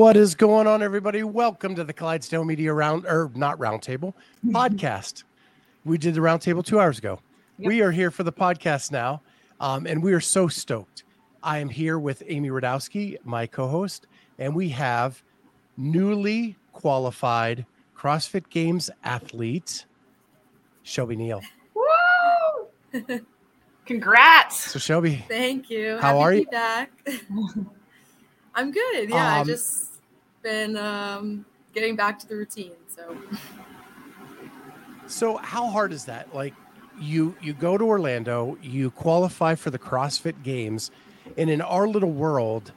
What is going on, everybody? Welcome to the Clydesdale Media Round, or not Roundtable, podcast. We did the Roundtable two hours ago. Yep. We are here for the podcast now, um, and we are so stoked. I am here with Amy Radowski, my co host, and we have newly qualified CrossFit Games athlete, Shelby Neal. Woo! Congrats. So, Shelby, Thank you. How Happy are you? back. I'm good. Yeah, I Um, just been um, getting back to the routine. So So how hard is that? Like you you go to Orlando, you qualify for the CrossFit Games, and in our little world,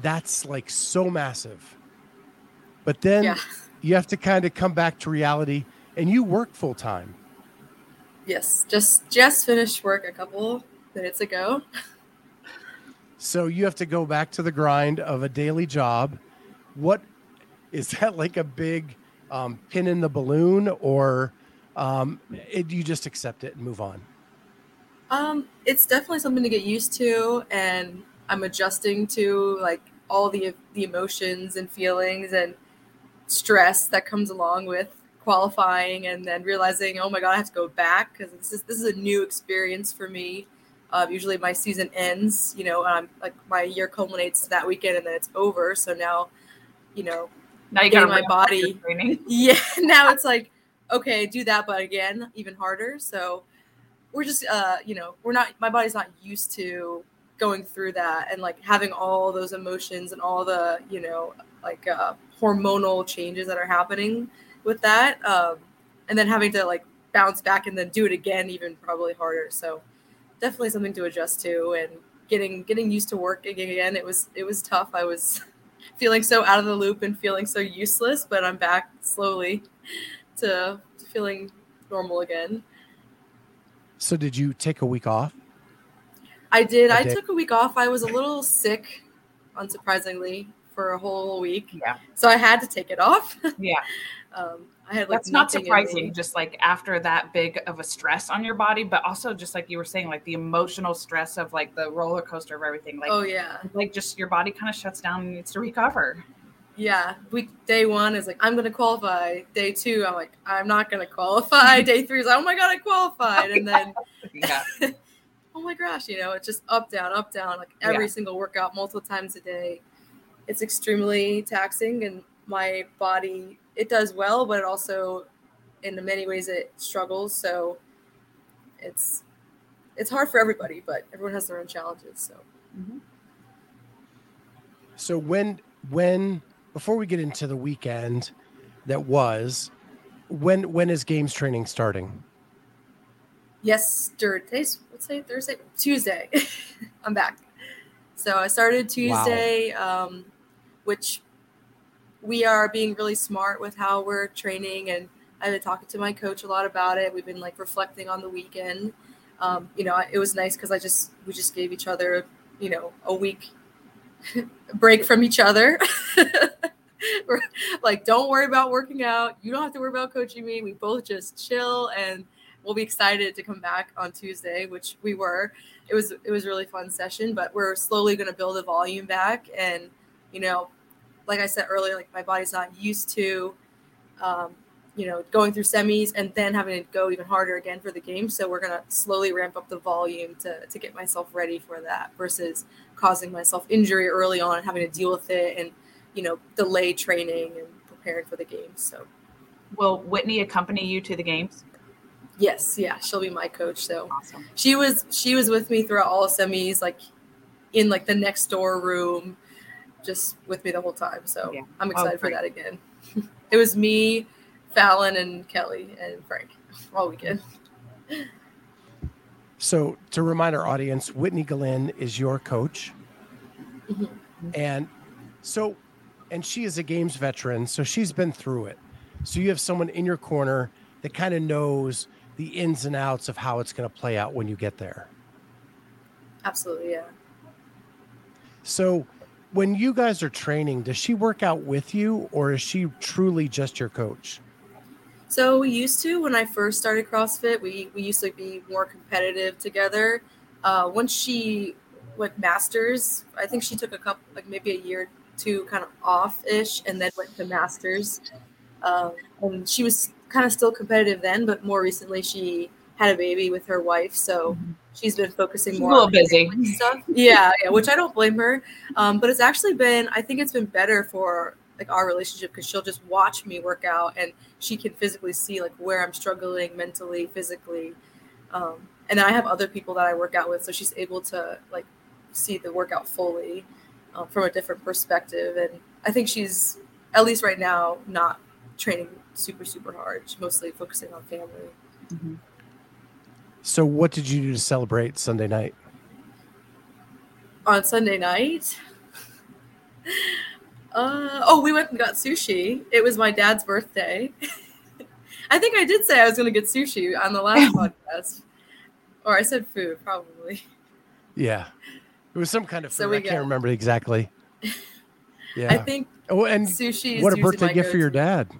that's like so massive. But then yeah, you have to kind of come back to reality and you work full time. yes, just just finished work a couple minutes ago. So you have to go back to the grind of a daily job. What is that like a big um, pin in the balloon or um, it, you just accept it and move on? Um, it's definitely something to get used to, and I'm adjusting to like all the the emotions and feelings and stress that comes along with qualifying, and then realizing, oh my god, I have to go back because this is this is a new experience for me. Uh, usually, my season ends, you know, um, like my year culminates that weekend, and then it's over. So now, you know, Now you got my body. yeah now it's like okay do that but again even harder. So we're just uh you know we're not my body's not used to going through that and like having all those emotions and all the you know like uh hormonal changes that are happening with that um and then having to like bounce back and then do it again even probably harder. So definitely something to adjust to and getting getting used to working again. It was it was tough. I was feeling so out of the loop and feeling so useless, but I'm back slowly to, to feeling normal again. So did you take a week off? I did. I day. took a week off. I was a little sick, unsurprisingly, for a whole week, Yeah. so I had to take it off. Yeah. um, I had like That's not surprising, just like after that big of a stress on your body, but also just like you were saying, like the emotional stress of like the roller coaster of everything. Like, oh yeah, like just your body kind of shuts down and needs to recover. yeah. Week day one is like I'm gonna qualify. Day two, I'm like I'm not gonna qualify. day three is like, oh my god, I qualified, and then Yeah. oh my gosh, you know, it's just up, down, up, down, like Yeah. every single workout multiple times a day. It's extremely taxing, and my body, it does well, but it also, in many ways, it struggles. So it's it's hard for everybody, but everyone has their own challenges. So Mhm. So when when before we get into the weekend that was, when when is games training starting? yesterday, let's say Thursday, Tuesday, I'm back. So I started Tuesday, um, which we are being really smart with how we're training, and I've been talking to my coach a lot about it. We've been like reflecting on the weekend. Um, you know, it was nice because I just we just gave each other, you know, a week break from each other. Like, don't worry about working out. You don't have to worry about coaching me. We both just chill and we'll be excited to come back on Tuesday, which we were. It was it was a really fun session, but we're slowly going to build the volume back. And you know, like I said earlier, like my body's not used to, um, you know, going through semis and then having to go even harder again for the game. So we're gonna slowly ramp up the volume to to get myself ready for that versus causing myself injury early on and having to deal with it and you know delay training and preparing for the games. So Will Whitney accompany you to the games? yes, yeah, she'll be my coach. So Awesome. she was she was with me throughout all semis like in like the next door room just with me the whole time so Yeah. i'm Oh, excited for that again it was me fallon and kelly and frank all weekend So to remind our audience, Whitney Gelin is your coach. Mhm. And So, and she is a games veteran, so she's been through it. So you have someone in your corner that kind of knows the ins and outs of how it's going to play out when you get there. Absolutely, yeah. So, when you guys are training, does she work out with you or is she truly just your coach? So we used to when I first started CrossFit, we we used to be more competitive together. Uh, once she went masters, I think she took a couple, like maybe a year, two, kind of off ish, and then went to masters. Um, and she was kind of still competitive then, but more recently she had a baby with her wife, so mm-hmm. She's been focusing more. A little busy stuff. Yeah, yeah, which I don't blame her. Um, but it's actually been, I think it's been better for like our relationship because she'll just watch me work out and she can physically see like where I'm struggling mentally, physically. Um, and then I have other people that I work out with, so she's able to like see the workout fully um, from a different perspective. And I think she's at least right now not training super super hard. She's mostly focusing on family. Mm-hmm. So, what did you do to celebrate Sunday night? On Sunday night, uh, oh, we went and got sushi. It was my dad's birthday. I think I did say I was going to get sushi on the last podcast, or I said food, probably. Yeah, it was some kind of food. So I got, can't remember exactly. Yeah, I think. Oh, and sushi. what a birthday gift for your dad!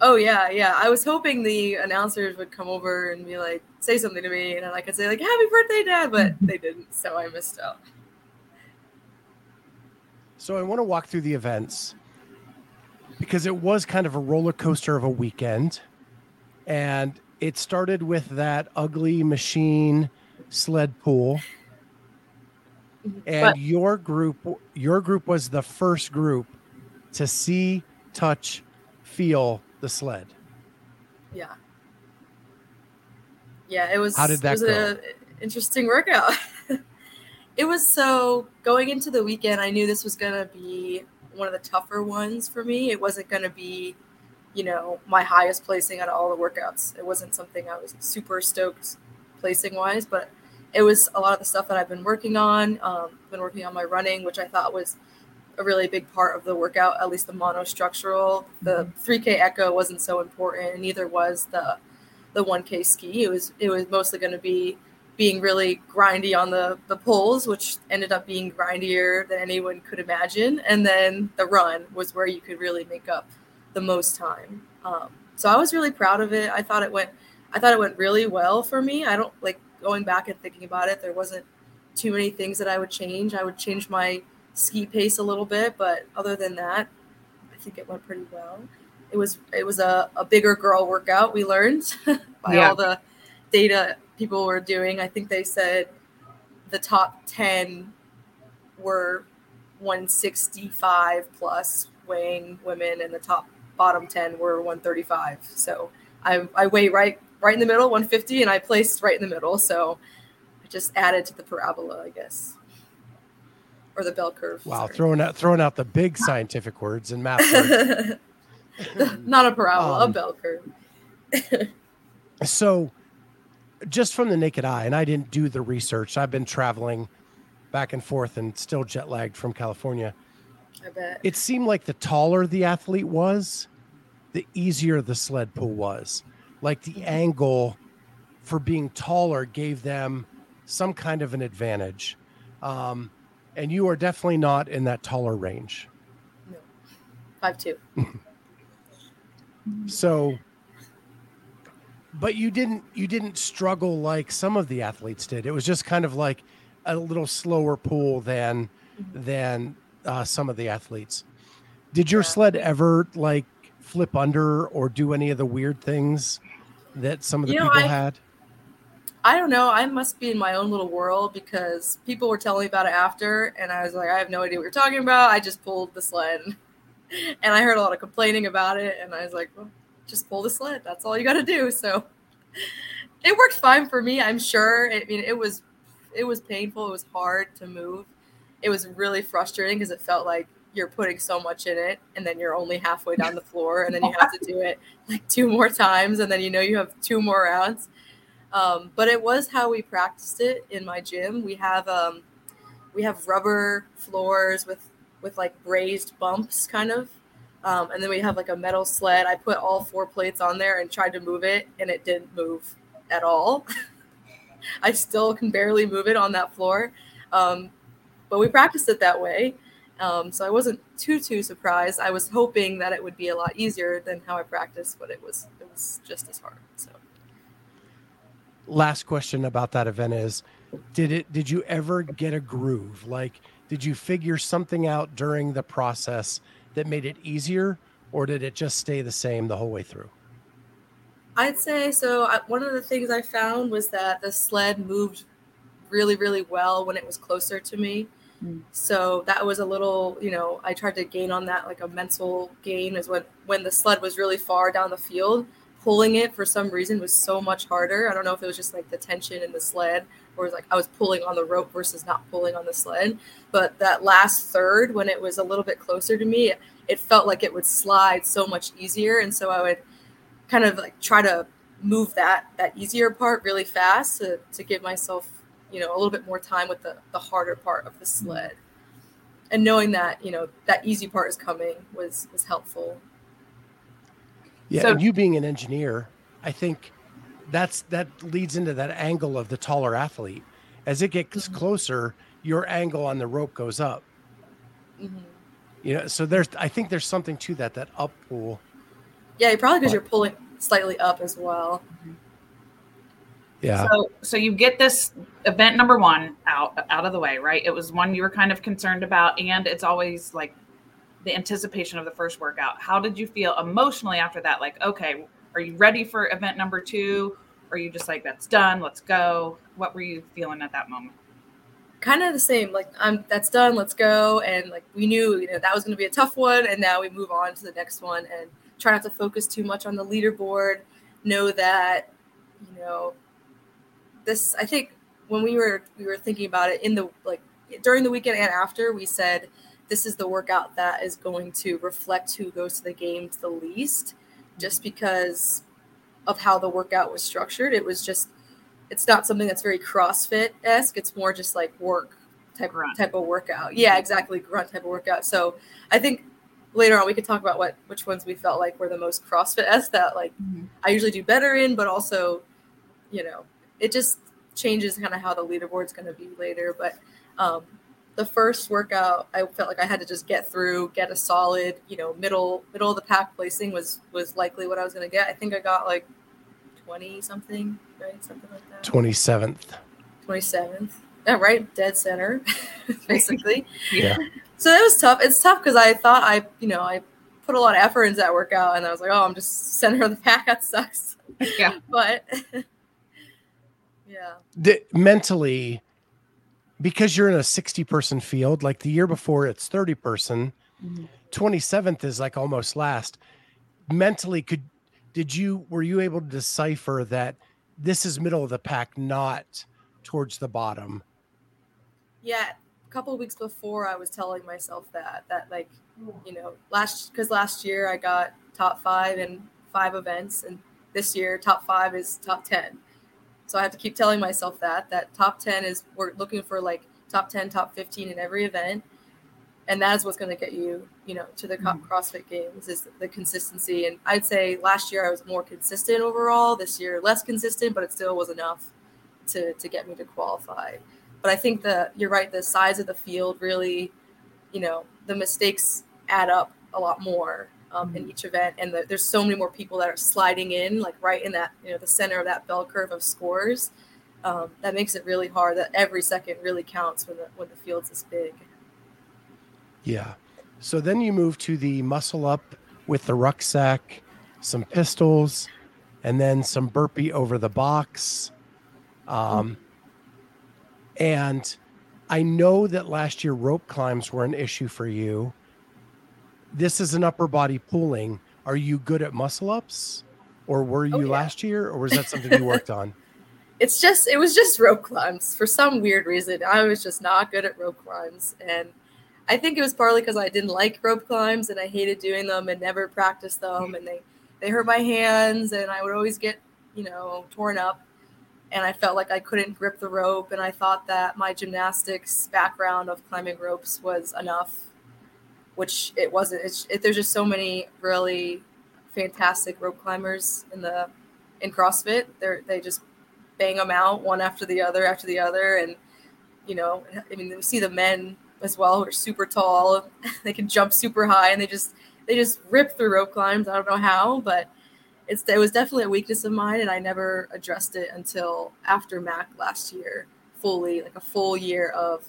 Oh yeah, yeah. I was hoping the announcers would come over and be like, say something to me, and I could say like, "Happy birthday, Dad," but they didn't, so I missed out. So I want to walk through the events because it was kind of a roller coaster of a weekend, and it started with that ugly machine sled pool. Mm-hmm. And but- your group, your group was the first group to see, touch, feel the sled. Yeah. Yeah, it was. How did that it was go? An interesting workout. it was so going into the weekend. I knew this was gonna be one of the tougher ones for me. It wasn't gonna be, you know, my highest placing out of all the workouts. It wasn't something I was super stoked placing wise, but it was a lot of the stuff that I've been working on. Um, been working on my running, which I thought was a really big part of the workout, at least the monostructural. The 3K mm-hmm. echo wasn't so important, neither was the the 1K ski. It was it was mostly going to be being really grindy on the the pulls, which ended up being grindier than anyone could imagine. And then the run was where you could really make up the most time. Um, so I was really proud of it. I thought it went I thought it went really well for me. I don't like going back and thinking about it. There wasn't too many things that I would change. I would change my ski pace a little bit, but other than that, I think it went pretty well. It was it was a, a bigger girl workout. We learned by yeah. all the data people were doing. I think they said the top ten were 165 plus weighing women, and the top bottom 10 were 135. So I, I weigh right right in the middle, 150, and I placed right in the middle. So I just added to the parabola, I guess or the bell curve. Wow, sorry. throwing out throwing out the big scientific words and math. Not a parabola, um, a bell curve. so, just from the naked eye, and I didn't do the research. I've been traveling back and forth and still jet lagged from California. I bet. It seemed like the taller the athlete was, the easier the sled pull was. Like the mm-hmm. angle for being taller gave them some kind of an advantage. Um, and you are definitely not in that taller range. No, five two. so, but you didn't you didn't struggle like some of the athletes did. It was just kind of like a little slower pool than mm-hmm. than uh, some of the athletes. Did your yeah. sled ever like flip under or do any of the weird things that some of the you know, people I, had? I don't know. I must be in my own little world because people were telling me about it after, and I was like, I have no idea what you're talking about. I just pulled the sled, and I heard a lot of complaining about it, and I was like, well, just pull the sled. That's all you got to do. So it worked fine for me. I'm sure. I mean, it was it was painful. It was hard to move. It was really frustrating because it felt like you're putting so much in it, and then you're only halfway down the floor, and then you have to do it like two more times, and then you know you have two more rounds um, but it was how we practiced it in my gym. We have um, we have rubber floors with with like raised bumps, kind of. Um, and then we have like a metal sled. I put all four plates on there and tried to move it, and it didn't move at all. I still can barely move it on that floor. Um, but we practiced it that way. Um, so I wasn't too too surprised. I was hoping that it would be a lot easier than how I practiced, but it was it was just as hard. So last question about that event is did it did you ever get a groove like did you figure something out during the process that made it easier or did it just stay the same the whole way through i'd say so I, one of the things i found was that the sled moved really really well when it was closer to me mm. so that was a little you know i tried to gain on that like a mental gain is when when the sled was really far down the field pulling it for some reason was so much harder. I don't know if it was just like the tension in the sled or like I was pulling on the rope versus not pulling on the sled. But that last third, when it was a little bit closer to me, it, it felt like it would slide so much easier. And so I would kind of like try to move that that easier part really fast to, to give myself, you know, a little bit more time with the, the harder part of the mm-hmm. sled. And knowing that, you know, that easy part is coming was was helpful. Yeah, so, and you being an engineer, I think that's that leads into that angle of the taller athlete. As it gets mm-hmm. closer, your angle on the rope goes up. Mm-hmm. You know, so there's I think there's something to that that up pull. Yeah, probably because you're pulling slightly up as well. Yeah. So so you get this event number one out out of the way, right? It was one you were kind of concerned about, and it's always like the anticipation of the first workout. How did you feel emotionally after that? Like, okay, are you ready for event number two? Or are you just like, that's done, let's go? What were you feeling at that moment? Kind of the same. Like, I'm that's done, let's go. And like, we knew, you know, that was going to be a tough one. And now we move on to the next one and try not to focus too much on the leaderboard. Know that, you know, this, I think when we were, we were thinking about it in the, like, during the weekend and after, we said, this is the workout that is going to reflect who goes to the games the least, just because of how the workout was structured. It was just, it's not something that's very CrossFit esque. It's more just like work type grunt. type of workout. Yeah, exactly, grunt type of workout. So I think later on we could talk about what which ones we felt like were the most CrossFit esque that like mm-hmm. I usually do better in, but also, you know, it just changes kind of how the leaderboard's going to be later. But um, the first workout i felt like i had to just get through get a solid you know middle middle of the pack placing was was likely what i was going to get. I think i got like 20 something right? Something like that. 27th 27th yeah right? Dead center basically. Yeah. So that was tough. It's tough because i thought i you know i put a lot of effort into that workout and i was like oh i'm just center of the pack. That sucks. Yeah. But yeah. The, mentally because you're in a 60 person field, like the year before it's 30 person, mm-hmm. 27th is like almost last. Mentally, could did you were you able to decipher that this is middle of the pack, not towards the bottom? Yeah, a couple weeks before I was telling myself that that like you know last because last year I got top five in five events, and this year top five is top ten. So I have to keep telling myself that that top 10 is we're looking for like top 10, top 15 in every event. And that is what's going to get you, you know, to the mm-hmm. CrossFit games is the consistency. And I'd say last year I was more consistent overall. This year less consistent, but it still was enough to to get me to qualify. But I think that you're right. The size of the field really, you know, the mistakes add up a lot more um, in mm-hmm. each event, and the, there's so many more people that are sliding in, like right in that you know the center of that bell curve of scores. Um, that makes it really hard. That every second really counts when the when the field's this big. Yeah. So then you move to the muscle up with the rucksack, some pistols, and then some burpee over the box. Um, and I know that last year rope climbs were an issue for you this is an upper body pulling. Are you good at muscle ups, or were you oh, yeah. last year, or was that something you worked on? It's just it was just rope climbs for some weird reason. I was just not good at rope climbs, and I think it was partly because I didn't like rope climbs and I hated doing them and never practiced them, mm-hmm. and they they hurt my hands, and I would always get you know torn up and I felt like I couldn't grip the rope. And I thought that my gymnastics background of climbing ropes was enough which it wasn't. It's, it, there's just so many really fantastic rope climbers in the in CrossFit. They they just bang them out one after the other after the other, and you know, I mean, we see the men as well who are super tall. they can jump super high, and they just they just rip through rope climbs. I don't know how, but it's it was definitely a weakness of mine, and I never addressed it until after Mac last year, fully like a full year of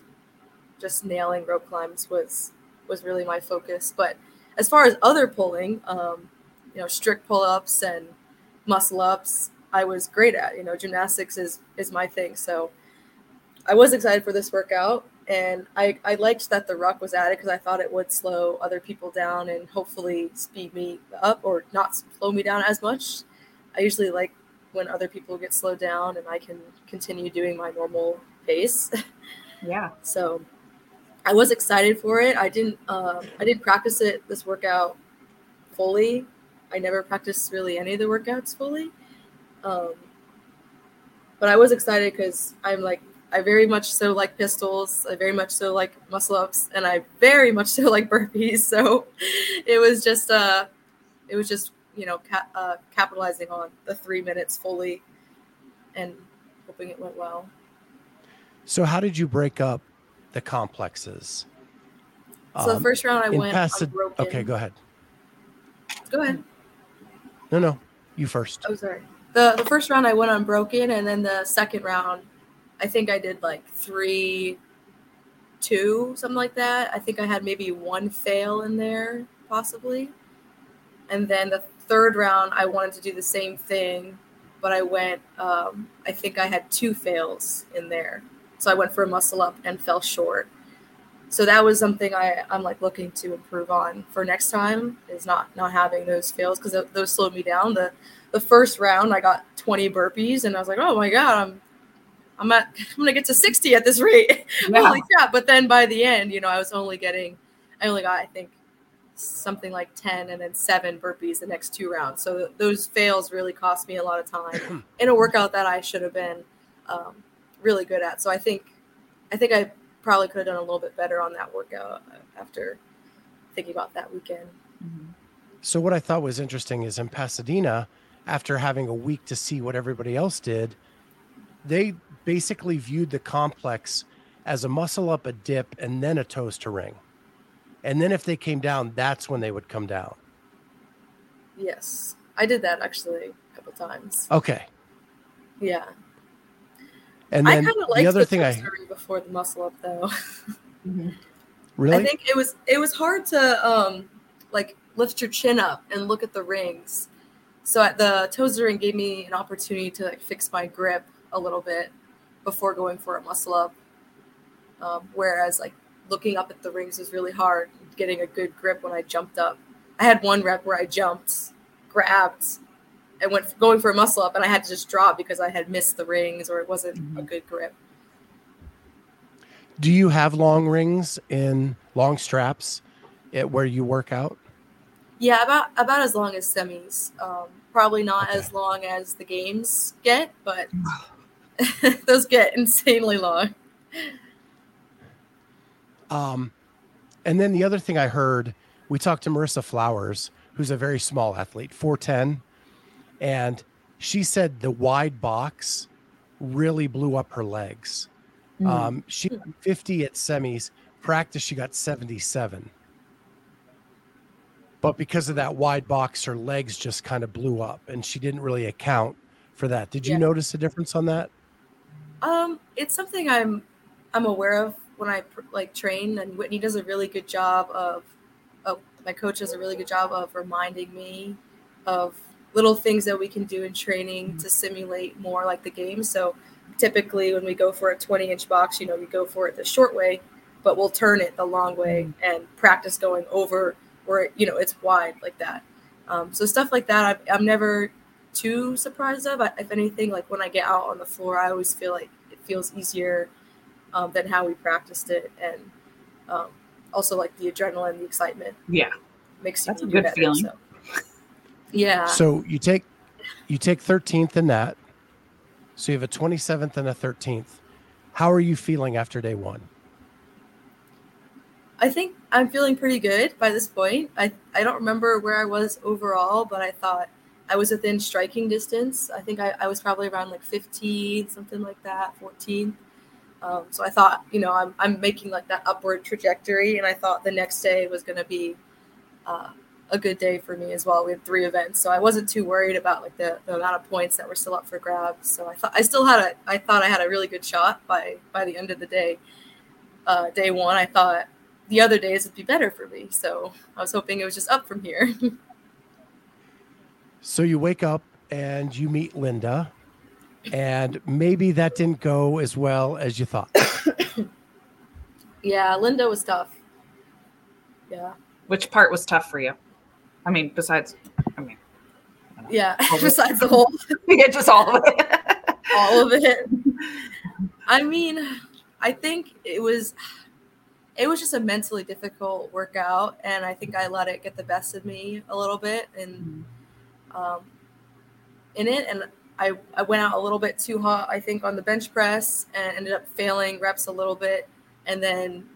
just nailing rope climbs was was really my focus. But as far as other pulling, um, you know, strict pull ups and muscle ups, I was great at. You know, gymnastics is is my thing, so I was excited for this workout and I, I liked that the ruck was added because I thought it would slow other people down and hopefully speed me up or not slow me down as much. I usually like when other people get slowed down and I can continue doing my normal pace. Yeah. so I was excited for it. I didn't um, I didn't practice it this workout fully. I never practiced really any of the workouts fully. Um, but I was excited because I'm like I very much so like pistols. I very much so like muscle ups, and I very much so like burpees. So it was just uh, it was just you know ca- uh, capitalizing on the three minutes fully, and hoping it went well. So how did you break up the complexes? So the Um, first round I went Pasad- unbroken. Okay, go ahead. Go ahead. No, no, you first. Oh, sorry. The the first round I went unbroken, and then the second round, I think I did like three, two, something like that. I think I had maybe one fail in there, possibly. And then the third round, I wanted to do the same thing, but I went. Um, I think I had two fails in there, so I went for a muscle up and fell short. So that was something I, I'm like looking to improve on for next time is not not having those fails because those slowed me down. The the first round I got 20 burpees and I was like, oh my god, I'm I'm at I'm gonna get to 60 at this rate. Yeah. Holy crap! But then by the end, you know, I was only getting I only got I think something like 10 and then seven burpees the next two rounds. So those fails really cost me a lot of time in a workout that I should have been um, really good at. So I think I think I probably could have done a little bit better on that workout uh, after thinking about that weekend. Mm-hmm. So what I thought was interesting is in Pasadena, after having a week to see what everybody else did, they basically viewed the complex as a muscle up, a dip, and then a toes to ring. And then if they came down, that's when they would come down. Yes, I did that actually a couple times. Okay. Yeah, And I then kind of the other the thing I toaster before the muscle up though. really I think it was it was hard to um like lift your chin up and look at the rings. So at the toes ring gave me an opportunity to like fix my grip a little bit before going for a muscle up. Um, whereas like looking up at the rings was really hard, getting a good grip when I jumped up. I had one rep where I jumped, grabbed, and went going for a muscle up, and I had to just drop because I had missed the rings or it wasn't a good grip. do you have long rings in long straps at where you work out? Yeah, about about as long as semis. Um, probably not Okay. as long as the games get, but those get insanely long. Um, and then the other thing I heard, we talked to Marissa Flowers, who's a very small athlete, 4'10. And she said the wide box really blew up her legs. Um, she got 50 at semis, practice, she got 77. But because of that wide box, her legs just kind of blew up and she didn't really account for that. Did you Yeah. notice a difference on that? Um, it's something I'm I'm aware of when I pr- like train, and Whitney does a really good job of. of my coach does a really good job of reminding me of little things that we can do in training to simulate more like the game. So typically, when we go for a 20 inch box, you know, we go for it the short way, but we'll turn it the long way and practice going over where you know it's wide like that. Um, so stuff like that, I've, I'm never too surprised of. I- If anything, like when I get out on the floor, I always feel like it feels easier um, than how we practiced it, and um, also like the adrenaline, the excitement Yeah. makes you That's a do good better, feeling. so. Yeah. So you take you take 13th in that. So you have a 27th and a 13th. How are you feeling after day one? I think I'm feeling pretty good by this point. I, I don't remember where I was overall, but I thought I was within striking distance. I think I, I was probably around like 15, something like that, 14. Um, so I thought, you know, I'm, I'm making like that upward trajectory. And I thought the next day was going to be uh, a good day for me as well. We had three events. So I wasn't too worried about like the, the amount of points that were still up for grabs. So I thought I still had a, I thought I had a really good shot by, by the end of the day. Uh, day one, I thought the other days would be better for me. So I was hoping it was just up from here. so you wake up and you meet Linda, and maybe that didn't go as well as you thought. yeah, Linda was tough. Yeah. Which part was tough for you? I mean, besides, I mean, yeah, besides the whole, yeah, just all of it, all of it. I mean, I think it was it was just a mentally difficult workout, and I think I let it get the best of me a little bit, and um, in it, and I, I went out a little bit too hot, I think, on the bench press, and ended up failing reps a little bit, and then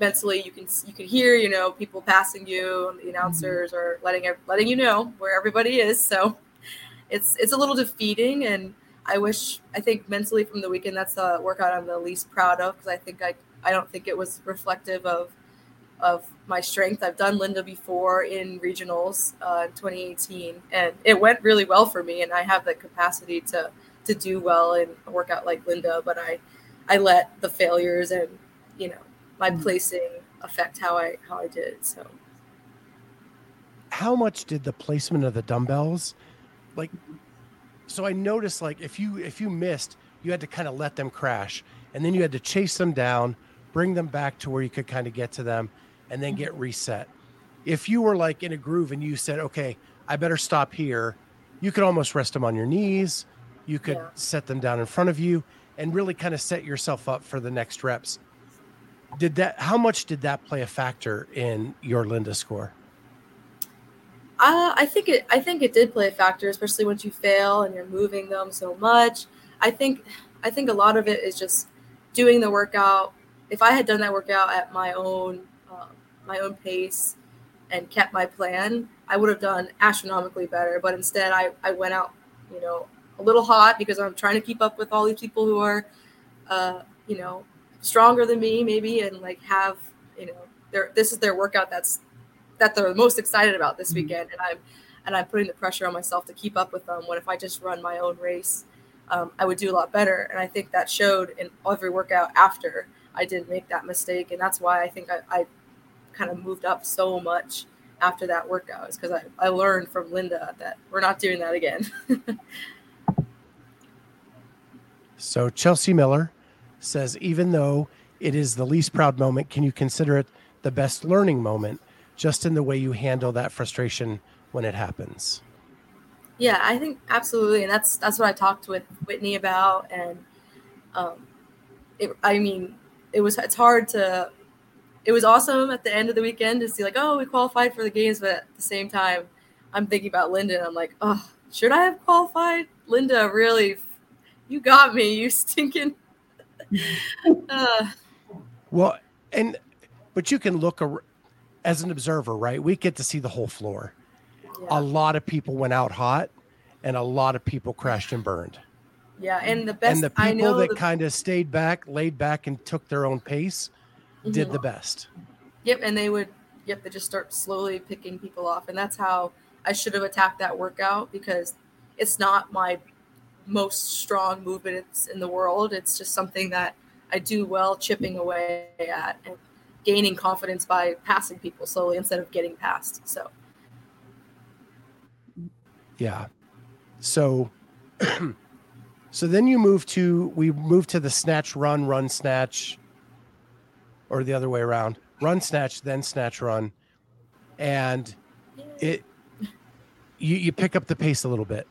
mentally you can you can hear you know people passing you, and the announcers are letting letting you know where everybody is, so it's it's a little defeating and. I wish I think mentally from the weekend that's the workout I'm the least proud of because I think I I don't think it was reflective of of my strength. I've done Linda before in regionals uh, in 2018, and it went really well for me. And I have the capacity to to do well and work out like Linda, but I I let the failures and you know my mm. placing affect how I how I did. So, how much did the placement of the dumbbells, like? So I noticed like if you if you missed, you had to kind of let them crash, and then you had to chase them down bring them back to where you could kind of get to them and then get reset. If you were like in a groove and you said, okay, I better stop here, you could almost rest them on your knees. You could yeah. set them down in front of you and really kind of set yourself up for the next reps. Did that, how much did that play a factor in your Linda score? Uh, I think it. I think it did play a factor, especially once you fail and you're moving them so much. I think. I think a lot of it is just doing the workout if I had done that workout at my own um, my own pace and kept my plan, I would have done astronomically better. But instead, I, I went out, you know, a little hot because I'm trying to keep up with all these people who are, uh, you know, stronger than me maybe and like have, you know, their this is their workout that's that they're most excited about this mm-hmm. weekend, and I'm and I'm putting the pressure on myself to keep up with them. When if I just run my own race, um, I would do a lot better, and I think that showed in every workout after. I didn't make that mistake, and that's why I think I, I kind of moved up so much after that workout is because I, I learned from Linda that we're not doing that again. so Chelsea Miller says, even though it is the least proud moment, can you consider it the best learning moment just in the way you handle that frustration when it happens? Yeah, I think absolutely. And that's, that's what I talked with Whitney about. And, um, it, I mean, it was it's hard to it was awesome at the end of the weekend to see like oh we qualified for the games but at the same time i'm thinking about linda and i'm like oh should i have qualified linda really you got me you stinking uh. well and but you can look as an observer right we get to see the whole floor yeah. a lot of people went out hot and a lot of people crashed and burned yeah, and the best and the people that the, kind of stayed back, laid back, and took their own pace mm-hmm. did the best. Yep, and they would. Yep, they just start slowly picking people off, and that's how I should have attacked that workout because it's not my most strong movements in the world. It's just something that I do well chipping away at and gaining confidence by passing people slowly instead of getting past. So, yeah. So So then you move to we move to the snatch run run snatch, or the other way around. Run snatch then snatch run, and it you you pick up the pace a little bit.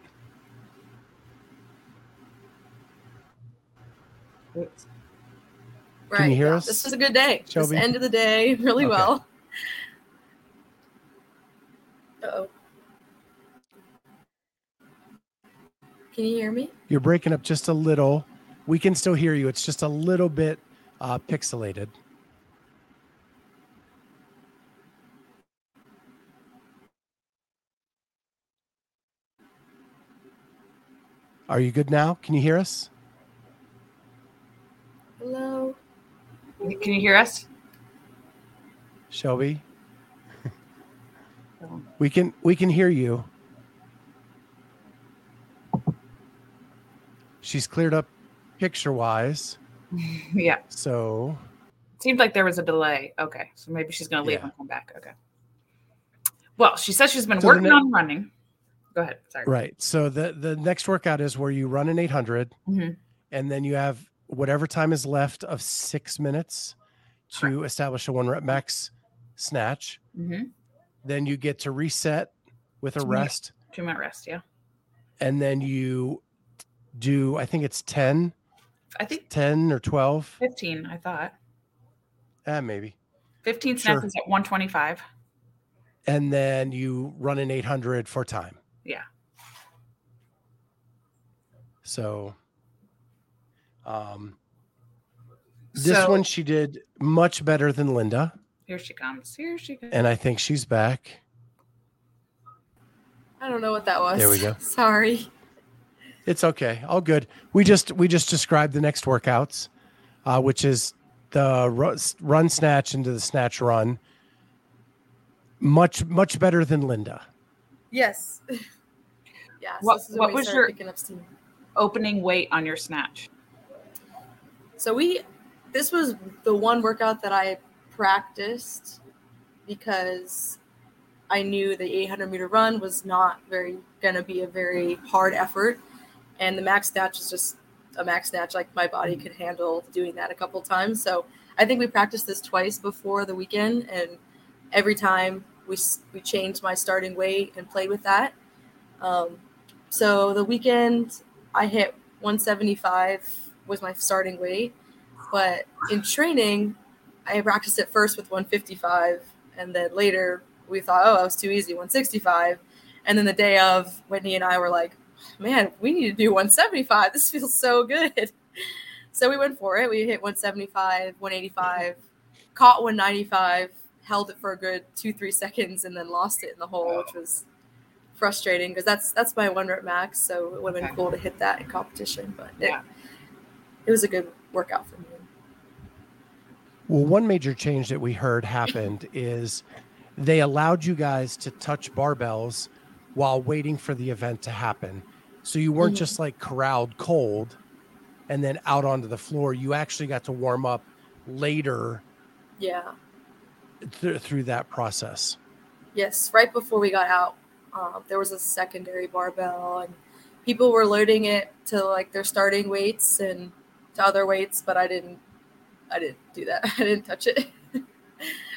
Right. Can you hear yeah. us? This was a good day. Shelby? This of the day really okay. well. oh. Can you hear me? You're breaking up just a little. We can still hear you. It's just a little bit uh, pixelated. Are you good now? Can you hear us? Hello. Can you hear us? Shelby? we can we can hear you. She's cleared up picture wise. yeah. So seemed like there was a delay. Okay. So maybe she's gonna leave Yeah. and come back. Okay. Well, she says she's been So working ne- on running. Go ahead. Sorry. right. So the the next workout is where you run an 800 Mhm. and then you have whatever time is left of 6 minutes to establish a one rep max snatch. Mhm. Then you get to reset with a Two minute- rest Two minute rest. Yeah. and then you do I think it's 10 I think 10 or 12 15. I thought eh, maybe 15 Sure. snatches at 125. and then you run an 800 for time Yeah. so um this So- one she did much better than linda Here she comes. Here she comes. and i think she's back I don't know what that was. There we go. Sorry. it's okay all good we just we just described the next workouts uh which is the run snatch into the snatch run much much better than linda Yes. yeah. So What- this is what was your- up. Opening weight on your snatch. So we, this was the one workout that I practiced because I knew the 800 meter run was not very going to be a very hard effort, and the max snatch is just a max snatch. Like my body could handle doing that a couple times. So I think we practiced this twice before the weekend, and every time we we changed my starting weight and played with that. Um, so the weekend I hit 175 was my starting weight, but in training I practiced it first with 155, and then later we thought, oh, that was too easy, 165, and then the day of, Whitney and I were like, man, we need to do 175. This feels so good. So we went for it. We hit 175, 185, caught 195, held it for a good two, three seconds, and then lost it in the hole, which was frustrating because that's that's my one rep max. So it would have been Okay. cool to hit that in competition, but it, Yeah. It was a good workout for me. Well, one major change that we heard happened is they allowed you guys to touch barbells while waiting for the event to happen. So you weren't Mhm. just like corralled cold and then out onto the floor. You actually got to warm up later Yeah. th- through that process. Yes, right before we got out, um, there was a secondary barbell, and people were loading it to like their starting weights and to other weights, but I didn't. I didn't do that. I didn't touch it.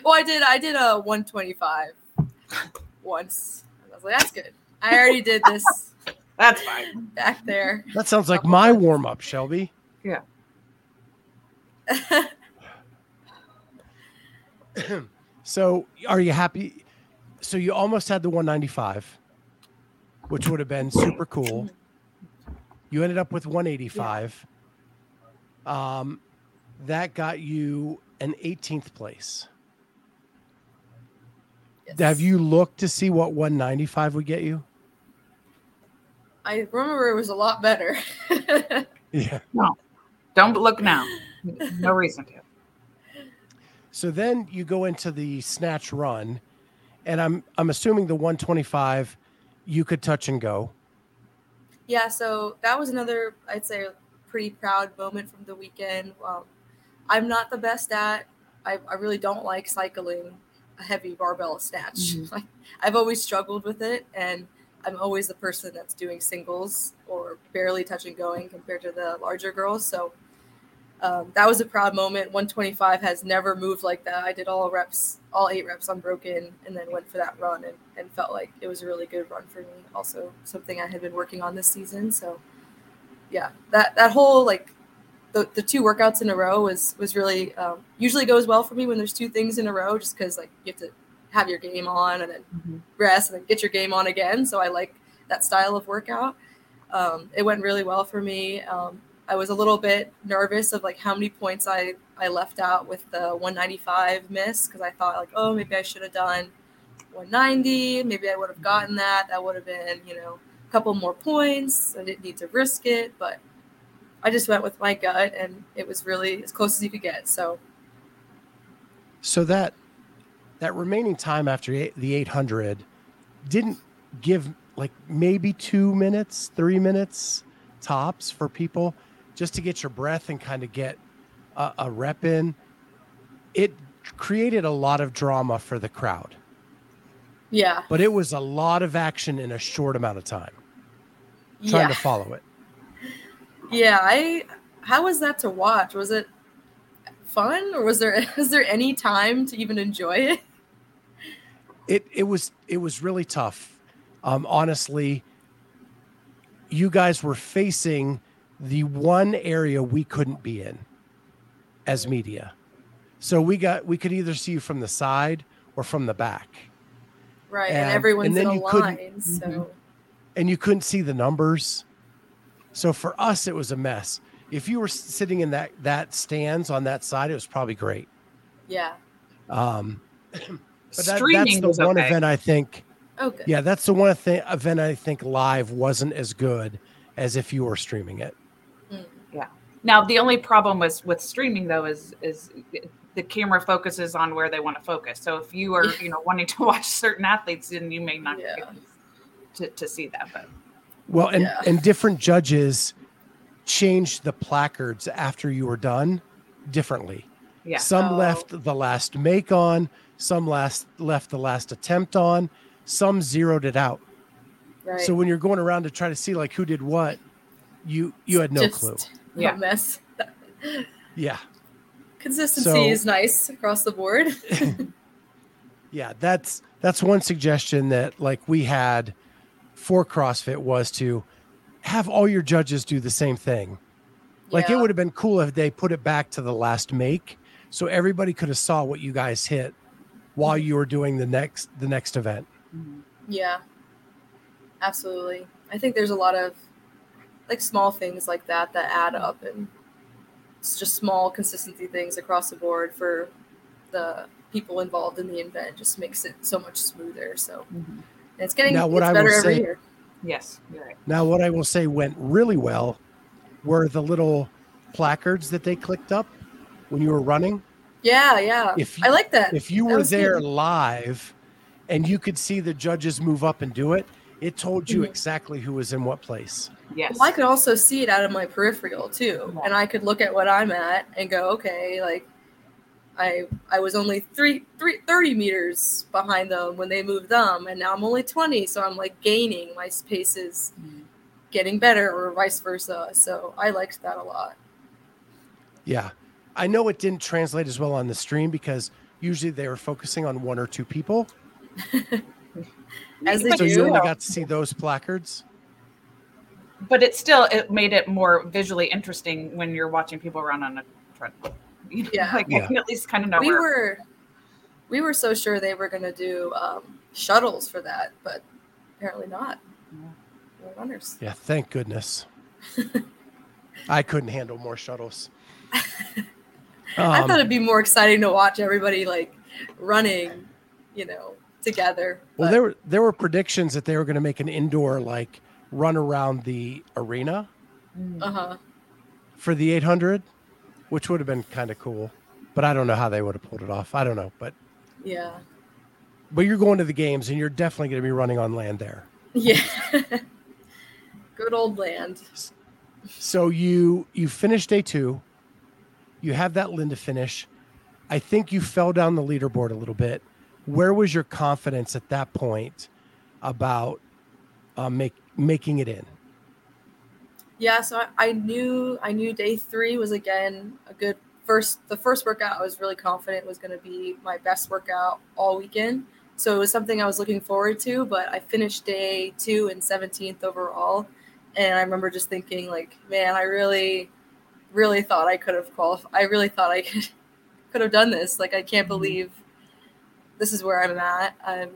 well, I did. I did a 125 once. I was like, that's good. I already did this That's fine. back there. That sounds like my warm up, Shelby. Yeah. so are you happy? So you almost had the 195, which would have been super cool. You ended up with 185. Um, that got you an 18th place. Yes. Have you looked to see what 195 would get you? I remember it was a lot better. Yeah. No, don't look now. No reason to. So then you go into the snatch run, and I'm I'm assuming the 125 you could touch and go. Yeah, so that was another, I'd say, pretty proud moment from the weekend. Um, I'm not the best at. I, I really don't like cycling a heavy barbell snatch. Mhm. Like I've always struggled with it, and I'm always the person that's doing singles or barely touching going compared to the larger girls. So um, that was a proud moment. 125 has never moved like that. I did all reps, all eight reps unbroken, and then went for that run and, and felt like it was a really good run for me. Also, something I had been working on this season. So, yeah, that that whole like the, the two workouts in a row was was really um, usually goes well for me when there's two things in a row, just because like you have to have your game on and then Mhm. rest and then get your game on again. So I like that style of workout. Um, it went really well for me. Um, I was a little bit nervous of like how many points I, I left out with the 195 miss because I thought like, oh, maybe I should have done 190. Maybe I would have gotten that. That would have been, you know, couple more points. I didn't need to risk it, but I just went with my gut, and it was really as close as you could get. So, so that that remaining time after the 800 didn't give like maybe two minutes, three minutes tops for people just to get your breath and kind of get a, a rep in. It created a lot of drama for the crowd. Yeah. But it was a lot of action in a short amount of time. Trying yeah. to follow it. Yeah, I how was that to watch? Was it fun or was there was there any time to even enjoy it? It it was it was really tough. Um honestly, you guys were facing the one area we couldn't be in as media. So we got we could either see you from the side or from the back. Right, and, and everyone's and in a line, so mm-hmm. And you couldn't see the numbers. So for us, it was a mess. If you were sitting in that that stands on that side, it was probably great. Yeah. Um, but that, that's the one okay. event I think. Oh, good. Yeah, that's the one th- event I think live wasn't as good as if you were streaming it. Mm. Yeah. Now the only problem was with streaming though is is the camera focuses on where they want to focus. So if you are, you know, wanting to watch certain athletes, then you may not yeah. get to, to see that. But well, and Yeah. and different judges changed the placards after you were done differently. yeah. Some Oh. left the last make on, some last left the last attempt on, some zeroed it out. Right. So when you're going around to try to see like who did what, you you had no Just clue. Yeah. mess. Yeah. Consistency So- is nice across the board. Yeah, that's that's one suggestion that like we had for CrossFit was to have all your judges do the same thing. Like it would have been cool if they put it back to the last make so everybody could have saw what you guys hit while you were doing the next the next event. Yeah, absolutely. I think there's a lot of like small things like that that add up, and it's just small consistency things across the board for the people involved in the event. Just makes it so much smoother. So Mhm. And it's getting Now, what it's I will better every say- year. Yes, you're right. Now what I will say went really well were the little placards that they clicked up when you were running. Yeah, yeah. If I like that. if you That were there good. live and you could see the judges move up and do it, it told you Mhm. exactly who was in what place. Yes. Well, I could also see it out of my peripheral too, Yeah. and I could look at what I'm at and go, okay, like I I was only three, three, 30 meters behind them when they moved them, and now I'm only 20, so I'm like gaining. My pace is Mhm. getting better, or vice versa. So I liked that a lot. Yeah. I know it didn't translate as well on the stream because usually they were focusing on one or two people. As they but So you only got to see those placards. but it still it made it more visually interesting when you're watching people run on a treadmill. You know, Yeah. like I can at least kind of know we where. were we were so sure they were going to do um, shuttles for that, but apparently not. Yeah. Runners. Yeah, thank goodness. I couldn't handle more shuttles. I Um, thought it'd be more exciting to watch everybody like running, you know, together. well, but- there were there were predictions that they were going to make an indoor like run around the arena Mm. Uh-huh. for the 800, which would have been kind of cool. But I don't know how they would have pulled it off. I don't know, but Yeah. but you're going to the games and you're definitely going to be running on land there. Yeah. Good old land. So you you finish day two, you have that Linda finish. I think you fell down the leaderboard a little bit. Where was your confidence at that point about uh, make making it in? Yeah, so I, I knew I knew day three was again a good first the first workout I was really confident was gonna be my best workout all weekend. So it was something I was looking forward to, but I finished day two and 17th overall. And I remember just thinking like, man, I really, really thought I could have qualified. I really thought I could could have done this. Like I can't mm-hmm. believe this is where I'm at. I'm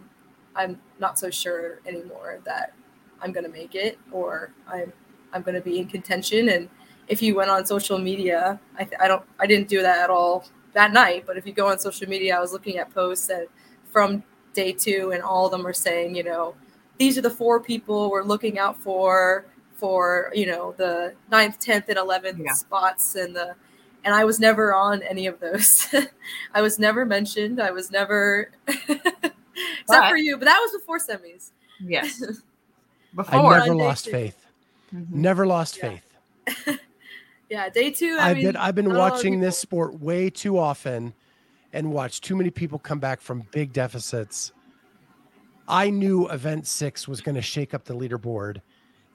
I'm not so sure anymore that I'm gonna make it or I'm I'm gonna be in contention. And if you went on social media, I, I don't I didn't do that at all that night. But if you go on social media, I was looking at posts that from day two, and all of them are saying, you know, these are the four people we're looking out for for you know the ninth, tenth, and eleventh Yeah. spots, and the and I was never on any of those. I was never mentioned. I was never, except But- for you. But that was before semis. Yes. before I never lost faith. Mhm. Never lost Yeah. faith. Yeah, day two. I I've mean, been I've been not a lot of watching this sport way too often and watched too many people come back from big deficits. I knew event 6 was going to shake up the leaderboard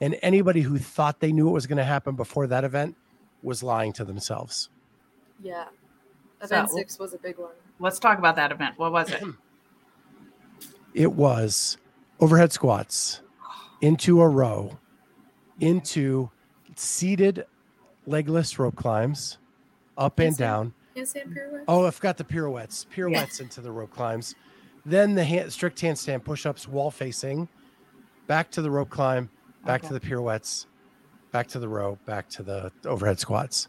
and anybody who thought they knew it was going to happen before that event was lying to themselves. Yeah, So- event six was a big one. Let's talk about that event. What was it? It was overhead squats into a row, into seated legless rope climbs, up and Handstand? down. Handstand pirouette. Oh, I forgot the pirouettes. Pirouettes into the rope climbs. Then the hand, strict handstand push-ups, wall facing, back to the rope climb, back to the pirouettes, back to the row, back to the overhead squats.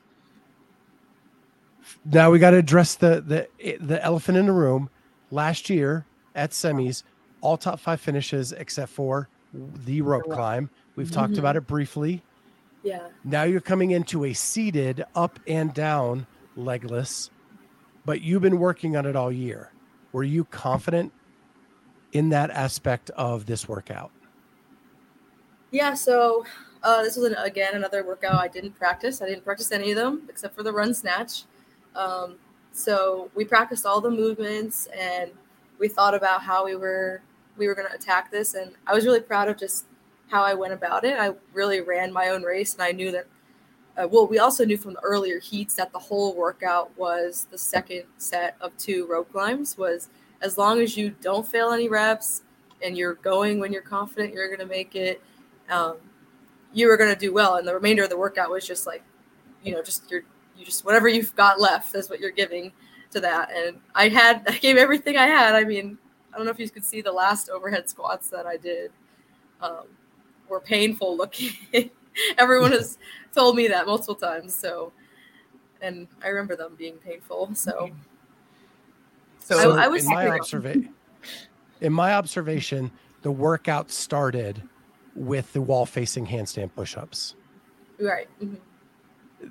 Now we got to address the the the elephant in the room. Last year at semis, all top five finishes except for the rope. climb. We've talked about it briefly. Yeah. Now you're coming into a seated up and down legless, but you've been working on it all year. Were you confident in that aspect of this workout? Yeah, so uh, this was an, again another workout I didn't practice. I didn't practice any of them except for the run snatch. Um, so we practiced all the movements and we thought about how we were we were going to attack this, and I was really proud of just how I went about it. I really ran my own race, and I knew that. Uh, well, we also knew from the earlier heats that the whole workout was the second set of two rope climbs. Was as long as you don't fail any reps and you're going when you're confident you're going to make it um, you were going to do well. And the remainder of the workout was just like, you know, just your, you just whatever you've got left is what you're giving to that. And I had, I gave everything I had. I mean, I don't know if you could see the last overhead squats that I did um, were painful looking. Everyone has told me that multiple times. So, and I remember them being painful. So, So, I- I was in my observation, in my observation, the workout started with the wall facing handstand push-ups right. mhm.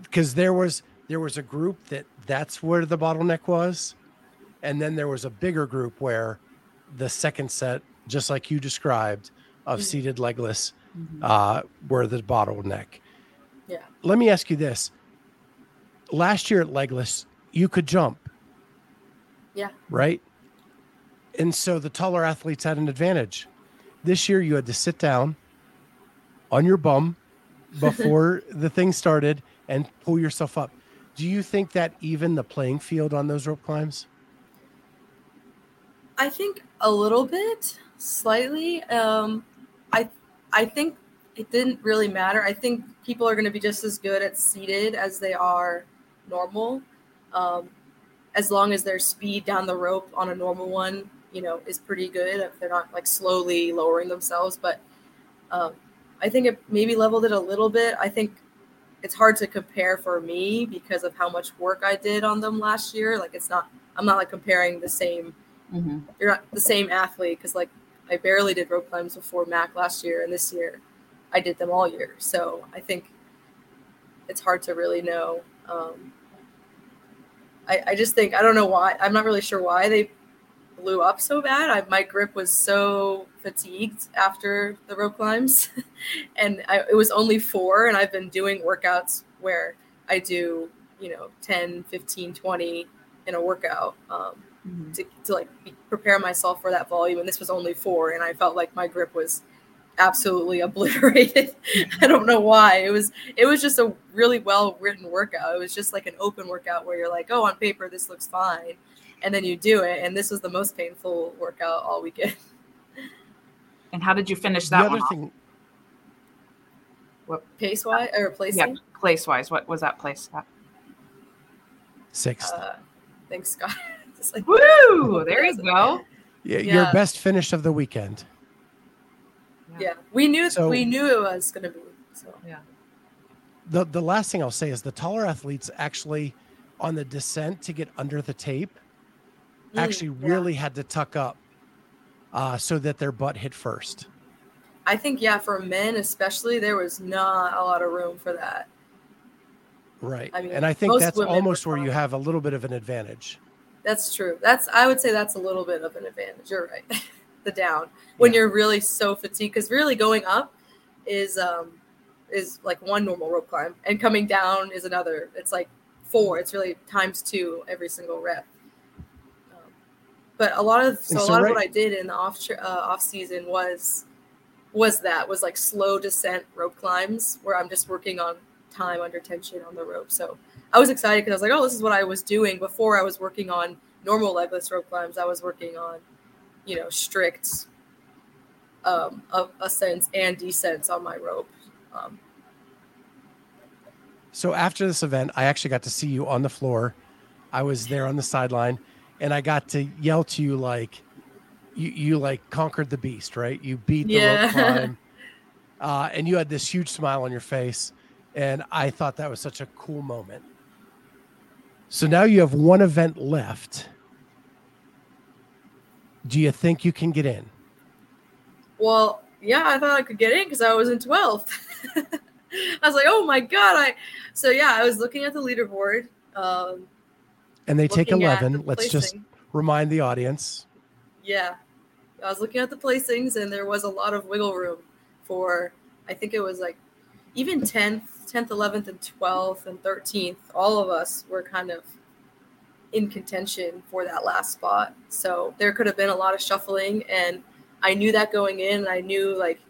because there was there was a group that that's where the bottleneck was, and then there was a bigger group where the second set, just like you described, of Mhm. seated legless, Mhm. uh, were the bottleneck. Yeah. Let me ask you this: Last year at legless, you could jump. Yeah. Right. And so the taller athletes had an advantage. This year, you had to sit down on your bum before the thing started and pull yourself up. Do you think that even the playing field on those rope climbs? I think a little bit, slightly. Um, I I think it didn't really matter. I think people are going to be just as good at seated as they are normal, um, as long as their speed down the rope on a normal one, you know, is pretty good. If they're not like slowly lowering themselves, but um, I think it maybe leveled it a little bit. I think it's hard to compare for me because of how much work I did on them last year. Like it's not. I'm not like comparing the same Mhm. you're not the same athlete because like I barely did rope climbs before MACC last year, and this year I did them all year. So I think it's hard to really know. Um, I, I just think I don't know why. I'm not really sure why they blew up so bad. I, my grip was so fatigued after the rope climbs, and I, it was only four. And I've been doing workouts where I do you know 10, 15, 20 in a workout. Um, Mhm. to, to like be, prepare myself for that volume and this was only four and i felt like my grip was absolutely obliterated i don't know why it was it was just a really well written workout it was just like an open workout where you're like oh on paper this looks fine and then you do it and this was the most painful workout all weekend And how did you finish The that other one? off? thing, pace wise or place? Yeah, place wise. What was that place? at? sixth. uh thanks scott Just like- Woo! There you go. Yeah, Your best finish of the weekend. yeah we knew So- we knew it was gonna be so yeah. The the last thing I'll say is the taller athletes actually on the descent to get under the tape Mm, actually yeah. really had to tuck up uh, so that their butt hit first. I think yeah, for men especially, there was not a lot of room for that. Right. I mean, and I think that's almost where you have a little bit of an advantage. That's true. That's I would say that's a little bit of an advantage. You're right. the down when Yeah. you're really so fatigued because really going up is um is like one normal rope climb and coming down is another. It's like four. It's really times two every single rep. Um, but a lot of so, And a lot right- of what I did in the off uh, off season was was that was like slow descent rope climbs where I'm just working on time under tension on the rope. So I was excited because I was like, oh, this is what I was doing before I was working on normal legless rope climbs. I was working on, you know, strict um, ascents and descents on my rope. Um, So after this event, I actually got to see you on the floor. I was there on the sideline and I got to yell to you like you you like conquered the beast, right? You beat the Yeah. rope climb. Uh, and you had this huge smile on your face. And I thought that was such a cool moment. So now you have one event left. Do you think you can get in? well, yeah, I thought I could get in because I was in 12th. I was like, oh my god! I so yeah, I was looking at the leaderboard. Um, And they take 11. the Let's just remind the audience. Yeah. I was looking at the placings and there was a lot of wiggle room for I think it was like even 10th, 10th, 11th and 12th and 13th. All of us were kind of in contention for that last spot. So there could have been a lot of shuffling and I knew that going in. I knew like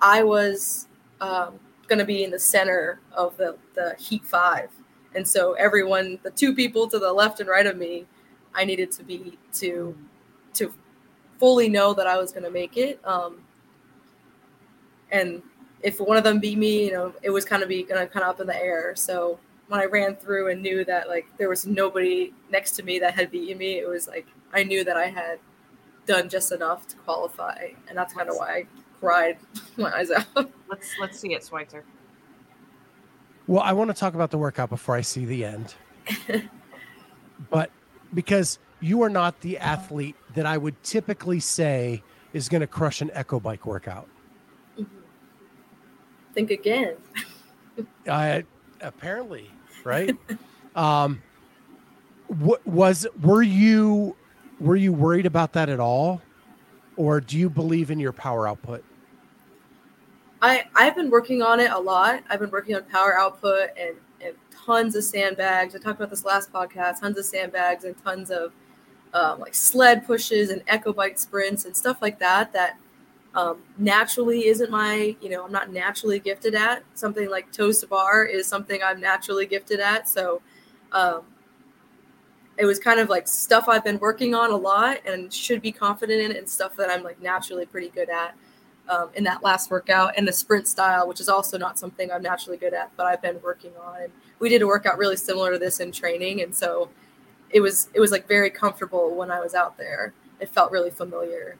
I was um, going to be in the center of the the heat 5. And so everyone, the two people to the left and right of me, I needed to be to to fully know that I was going to make it. Um, and if one of them beat me, you know, it was kind of be kind of kind of up in the air. So when I ran through and knew that like there was nobody next to me that had beaten me, it was like I knew that I had done just enough to qualify, and that's kind of why I cried my eyes out. Let's let's see it, Schweitzer. Well, I want to talk about the workout before I see the end. but because you are not the athlete that I would typically say is going to crush an echo bike workout. Think again. I apparently, right? um what was were you were you worried about that at all? Or do you believe in your power output? I I've been working on it a lot. I've been working on power output and, and tons of sandbags. I talked about this last podcast. Tons of sandbags and tons of um, like sled pushes and echo bike sprints and stuff like that. That um, naturally isn't my you know I'm not naturally gifted at. Something like toes to bar is something I'm naturally gifted at. So um, it was kind of like stuff I've been working on a lot and should be confident in, and stuff that I'm like naturally pretty good at um, in that last workout and the sprint style, which is also not something I'm naturally good at, but I've been working on. And we did a workout really similar to this in training, and so it was it was like very comfortable when I was out there. It felt really familiar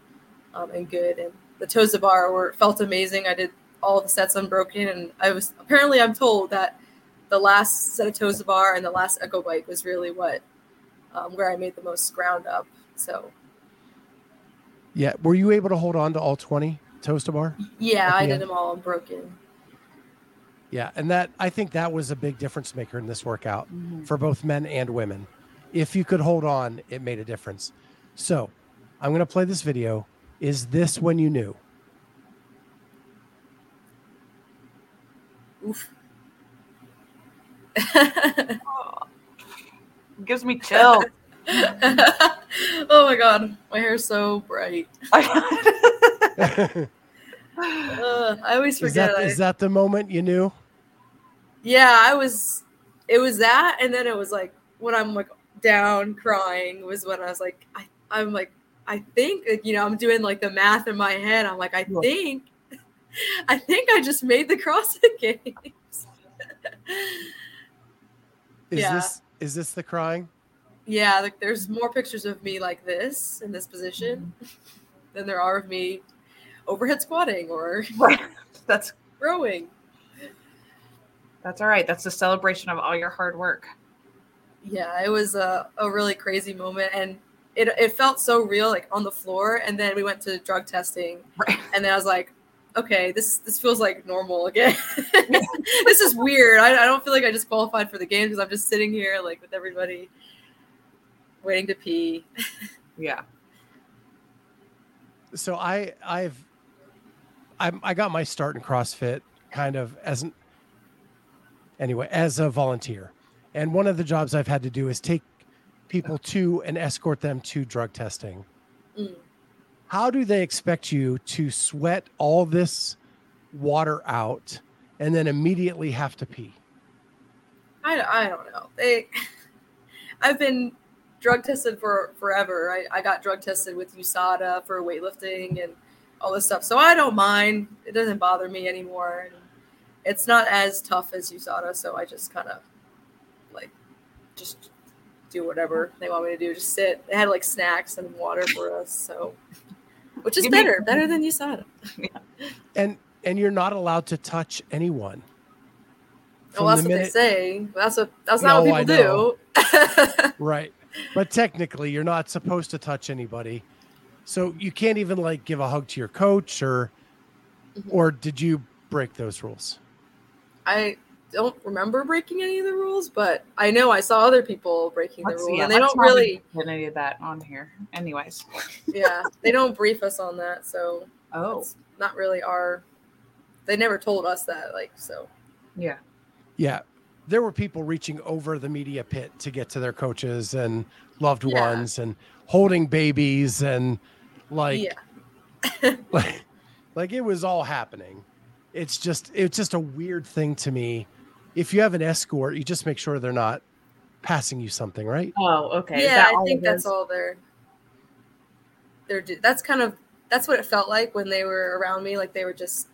um, and good, and the toes to bar were felt amazing. I did all the sets unbroken, and I was apparently I'm told that the last set of toes to bar and the last echo bike was really what um, where I made the most ground up. So Yeah. Were you able to hold on to all 20 toes to bar? yeah, I did end? them all unbroken. Yeah. And that, I think that was a big difference maker in this workout for both men and women. If you could hold on, it made a difference. So I'm going to play this video. Is this when you knew? Oof. gives me chills. oh my god, my hair's so bright. I- Uh, I always is forget. that I- is that the moment you knew? yeah, I was. It was that, and then it was like when I'm like down crying was when I was like, I, I'm like, I think you know I'm doing like the math in my head. I'm like, I Yeah. think, I think I just made the CrossFit Games. Is Yeah. this is this the crying? yeah, like there's more pictures of me like this in this position mm-hmm. than there are of me overhead squatting or right. That's rowing. that's all right. That's the celebration of all your hard work. Yeah, it was a, a really crazy moment and it, it felt so real like on the floor and then we went to drug testing Right. and then I was like okay, this this feels like normal again. this is weird. I, I don't feel like I just qualified for the game because I'm just sitting here like with everybody waiting to pee. Yeah. So I I've I I got my start in CrossFit kind of as an anyway as a volunteer, and one of the jobs I've had to do is take people to and escort them to drug testing. Mm. How do they expect you to sweat all this water out and then immediately have to pee? I, I don't know. They, I've been drug tested for forever. I, I got drug tested with USADA for weightlifting and all this stuff. So I don't mind. It doesn't bother me anymore. And it's not as tough as USADA. So I just kind of like just do whatever they want me to do. Just sit. They had like snacks and water for us. So, which is Give me- better, better than you USADA. And and you're not allowed to touch anyone. Well, that's From what the they say. That's what that's not No, what people do. Right. But technically, you're not supposed to touch anybody. So you can't even like give a hug to your coach or Mhm. or did you break those rules? I don't remember breaking any of the rules, but I know I saw other people breaking the Let's- rules, yeah, and they don't not really, put any of that on here. Anyways. yeah, they don't brief us on that, so Oh. it's not really our. They never told us that, like, so Yeah. Yeah. There were people reaching over the media pit to get to their coaches and loved Yeah. ones and holding babies and like yeah, like, like it was all happening. It's just it's just a weird thing to me. If you have an escort, you just make sure they're not passing you something, right? Oh, okay. Yeah. I think that's all they're. They're. do- That's kind of that's what it felt like when they were around me. Like they were just,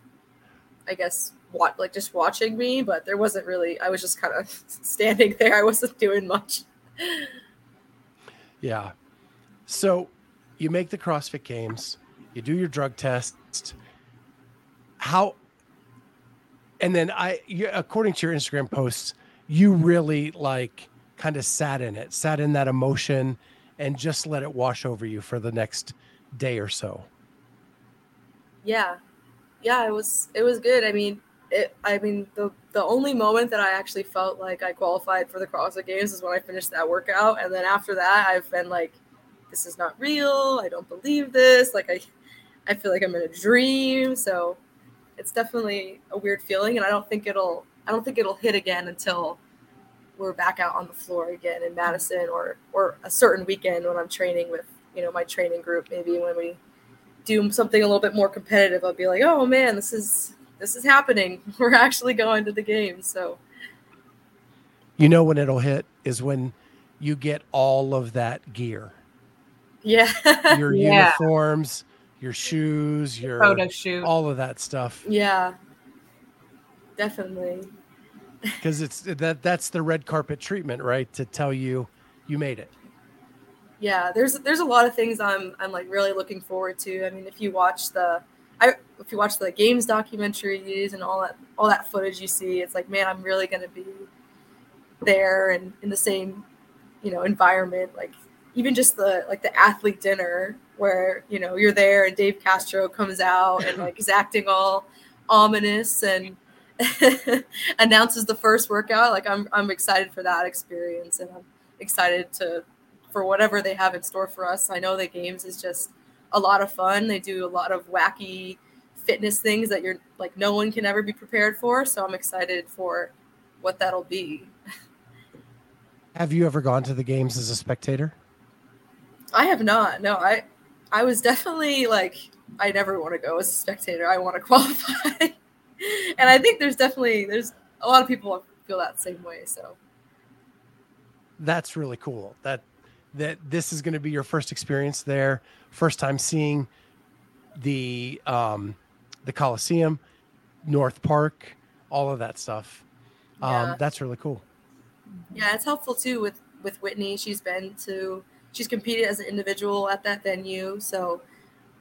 I guess, what like just watching me, but there wasn't really. I was just kind of standing there. I wasn't doing much. Yeah. So you make the CrossFit games, you do your drug test. How and then I according to your Instagram posts, you really like kind of sat in it, sat in that emotion and just let it wash over you for the next day or so. Yeah, yeah, it was it was good. I mean, it. I mean, the the only moment that I actually felt like I qualified for the CrossFit Games is when I finished that workout, and then after that, I've been like, this is not real. I don't believe this. Like I, I feel like I'm in a dream. So, it's definitely a weird feeling, and I don't think it'll. I don't think it'll hit again until we're back out on the floor again in Madison, or or a certain weekend when I'm training with you know my training group. Maybe when we do something a little bit more competitive, I'll be like, oh man, this is this is happening. We're actually going to the game. So You know when it'll hit is when you get all of that gear. yeah, Your Yeah. uniforms, your shoes, your Photo shoot. all of that stuff. yeah, definitely. because it's that that's the red carpet treatment right to tell you you made it Yeah, there's there's a lot of things I'm I'm like really looking forward to. I mean, if you watch the I if you watch the games documentaries and all that all that footage you see, it's like, man, I'm really gonna be there and in the same, you know, environment. Like even just the like the athlete dinner where, you know, you're there and Dave Castro comes out and like is acting all ominous and announces the first workout. Like I'm I'm excited for that experience and I'm excited to for whatever they have in store for us. I know the games is just a lot of fun. They do a lot of wacky fitness things that you're like no one can ever be prepared for. So I'm excited for what that'll be. have you ever gone to the games as a spectator I have not. No, I I was definitely like I never want to go as a spectator. I want to qualify. and I think there's definitely there's a lot of people feel that same way. So that's really cool that that this is going to be your first experience there first time seeing the um the coliseum north park all of that stuff Yeah. um that's really cool Yeah, it's helpful too with with Whitney. She's been to she's competed as an individual at that venue, so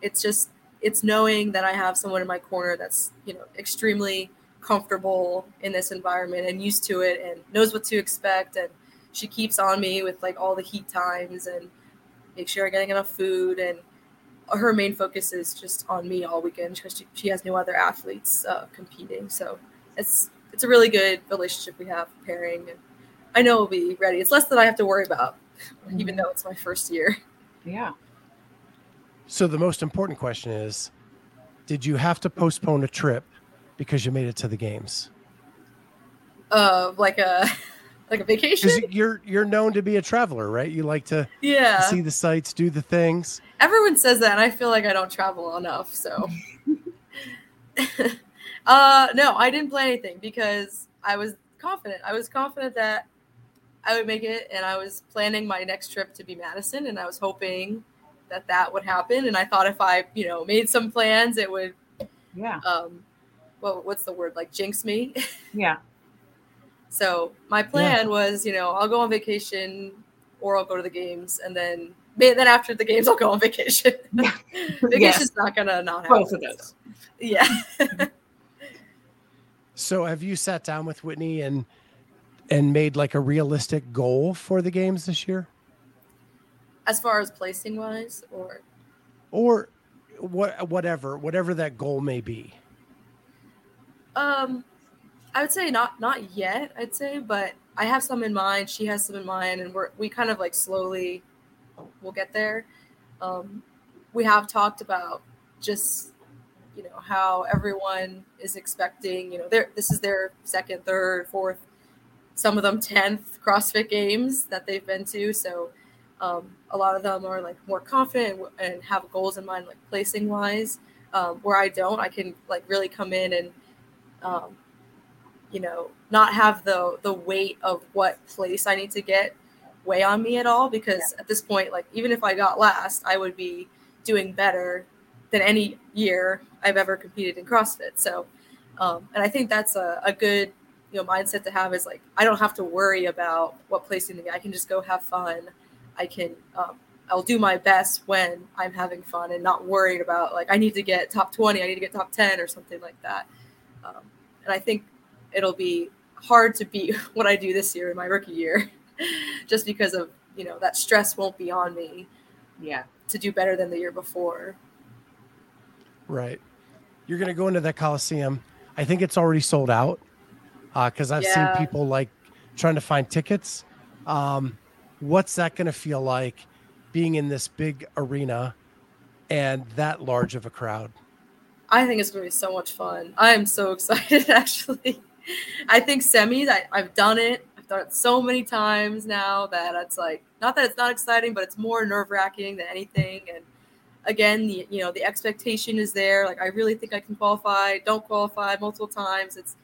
it's just it's knowing that I have someone in my corner that's you know extremely comfortable in this environment and used to it and knows what to expect. And she keeps on me with like all the heat times and make sure I'm getting enough food. And her main focus is just on me all weekend because she, she has no other athletes uh, competing. So it's it's a really good relationship we have pairing, and I know we'll be ready. It's less that I have to worry about, mm-hmm. even though it's my first year. Yeah. So the most important question is, did you have to postpone a trip because you made it to the games? Uh, like a like a vacation. You're you're known to be a traveler, right? You like to yeah see the sights, do the things. Everyone says that, and I feel like I don't travel enough. So, uh, no, I didn't plan anything because I was confident. I was confident that I would make it, and I was planning my next trip to be Madison, and I was hoping that that would happen. And I thought if I, you know, made some plans, it would, yeah. Um, well, what's the word? Like jinx me. Yeah. So my plan yeah. was, you know, I'll go on vacation or I'll go to the games, and then then after the games I'll go on vacation. Vacation's yes. not gonna not happen. Both of those. So. Yeah. so have you sat down with Whitney and and made like a realistic goal for the games this year? As far as placing wise, or or what whatever whatever that goal may be. Um, I would say not not yet. I'd say, but I have some in mind. She has some in mind, and we're we kind of like slowly we'll get there. Um, we have talked about just you know how everyone is expecting. You know, their this is their second, third, fourth, some of them tenth CrossFit games that they've been to. So um, a lot of them are like more confident and have goals in mind, like placing wise. Um, where I don't, I can like really come in and um, you know, not have the the weight of what place I need to get weigh on me at all because yeah. at this point, like even if I got last, I would be doing better than any year I've ever competed in CrossFit. So, um, and I think that's a, a good you know mindset to have is like I don't have to worry about what place in the I can just go have fun. I can um, I'll do my best when I'm having fun and not worried about like I need to get top 20, I need to get top 10 or something like that. Um, and I think it'll be hard to beat what I do this year in my rookie year, just because of you know that stress won't be on me. Yeah, to do better than the year before. Right, you're going to go into that Coliseum. I think it's already sold out because uh, I've yeah. seen people like trying to find tickets. Um, what's that going to feel like being in this big arena and that large of a crowd? I think it's going to be so much fun. I am so excited, actually. I think semis, I, I've done it. I've done it so many times now that it's like not that it's not exciting, but it's more nerve wracking than anything. And again, the you know the expectation is there. Like I really think I can qualify. Don't qualify multiple times. It's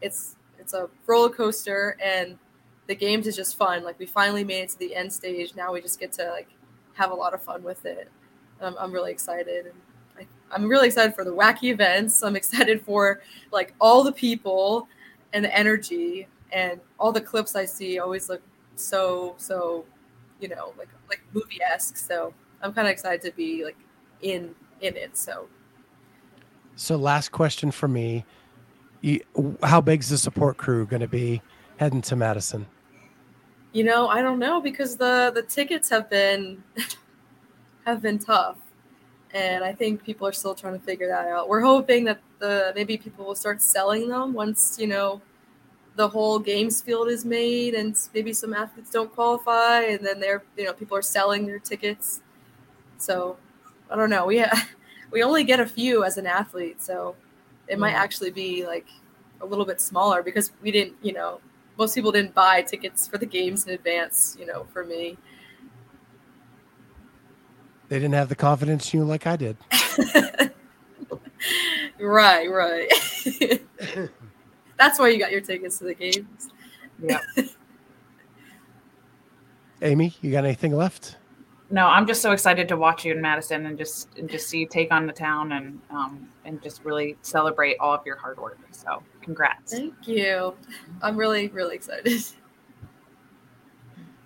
it's it's a roller coaster, and the games is just fun. Like we finally made it to the end stage. Now we just get to like have a lot of fun with it. I'm, I'm really excited. And I, I'm really excited for the wacky events. I'm excited for like all the people and the energy and all the clips I see always look so so you know like like movie esque. So I'm kind of excited to be like in in it. So. So last question for me: you, How big's the support crew going to be heading to Madison? You know, I don't know because the the tickets have been have been tough, and I think people are still trying to figure that out. We're hoping that the maybe people will start selling them once you know the whole games field is made and maybe some athletes don't qualify and then they're you know people are selling their tickets so i don't know we ha- we only get a few as an athlete so it might mm-hmm. actually be like a little bit smaller because we didn't you know most people didn't buy tickets for the games in advance you know for me they didn't have the confidence in you like i did right right That's why you got your tickets to the games. Yeah. Amy, you got anything left? No, I'm just so excited to watch you in Madison and just and just see you take on the town and um and just really celebrate all of your hard work. So congrats. Thank you. I'm really, really excited.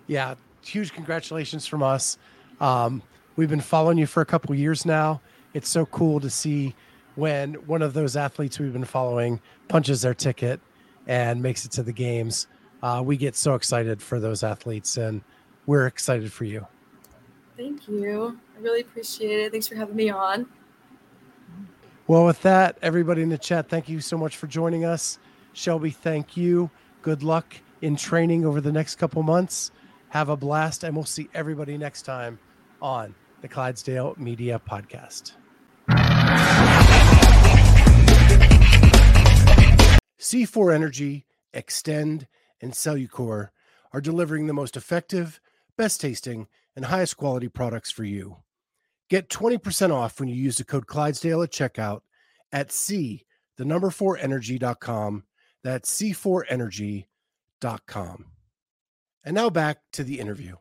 Yeah, huge congratulations from us. Um, we've been following you for a couple years now. It's so cool to see when one of those athletes we've been following punches their ticket and makes it to the games. Uh, we get so excited for those athletes, and we're excited for you. Thank you. I really appreciate it. Thanks for having me on. Well, with that, everybody in the chat, thank you so much for joining us. Shelby, thank you. Good luck in training over the next couple months. Have a blast, and we'll see everybody next time on the Clydesdale Media Podcast. C4 Energy, Xtend, and Cellucor are delivering the most effective, best tasting, and highest quality products for you. Get 20% off when you use the code Clydesdale at checkout at C, the number 4 energy.com. That's C4energy.com. And now back to the interview.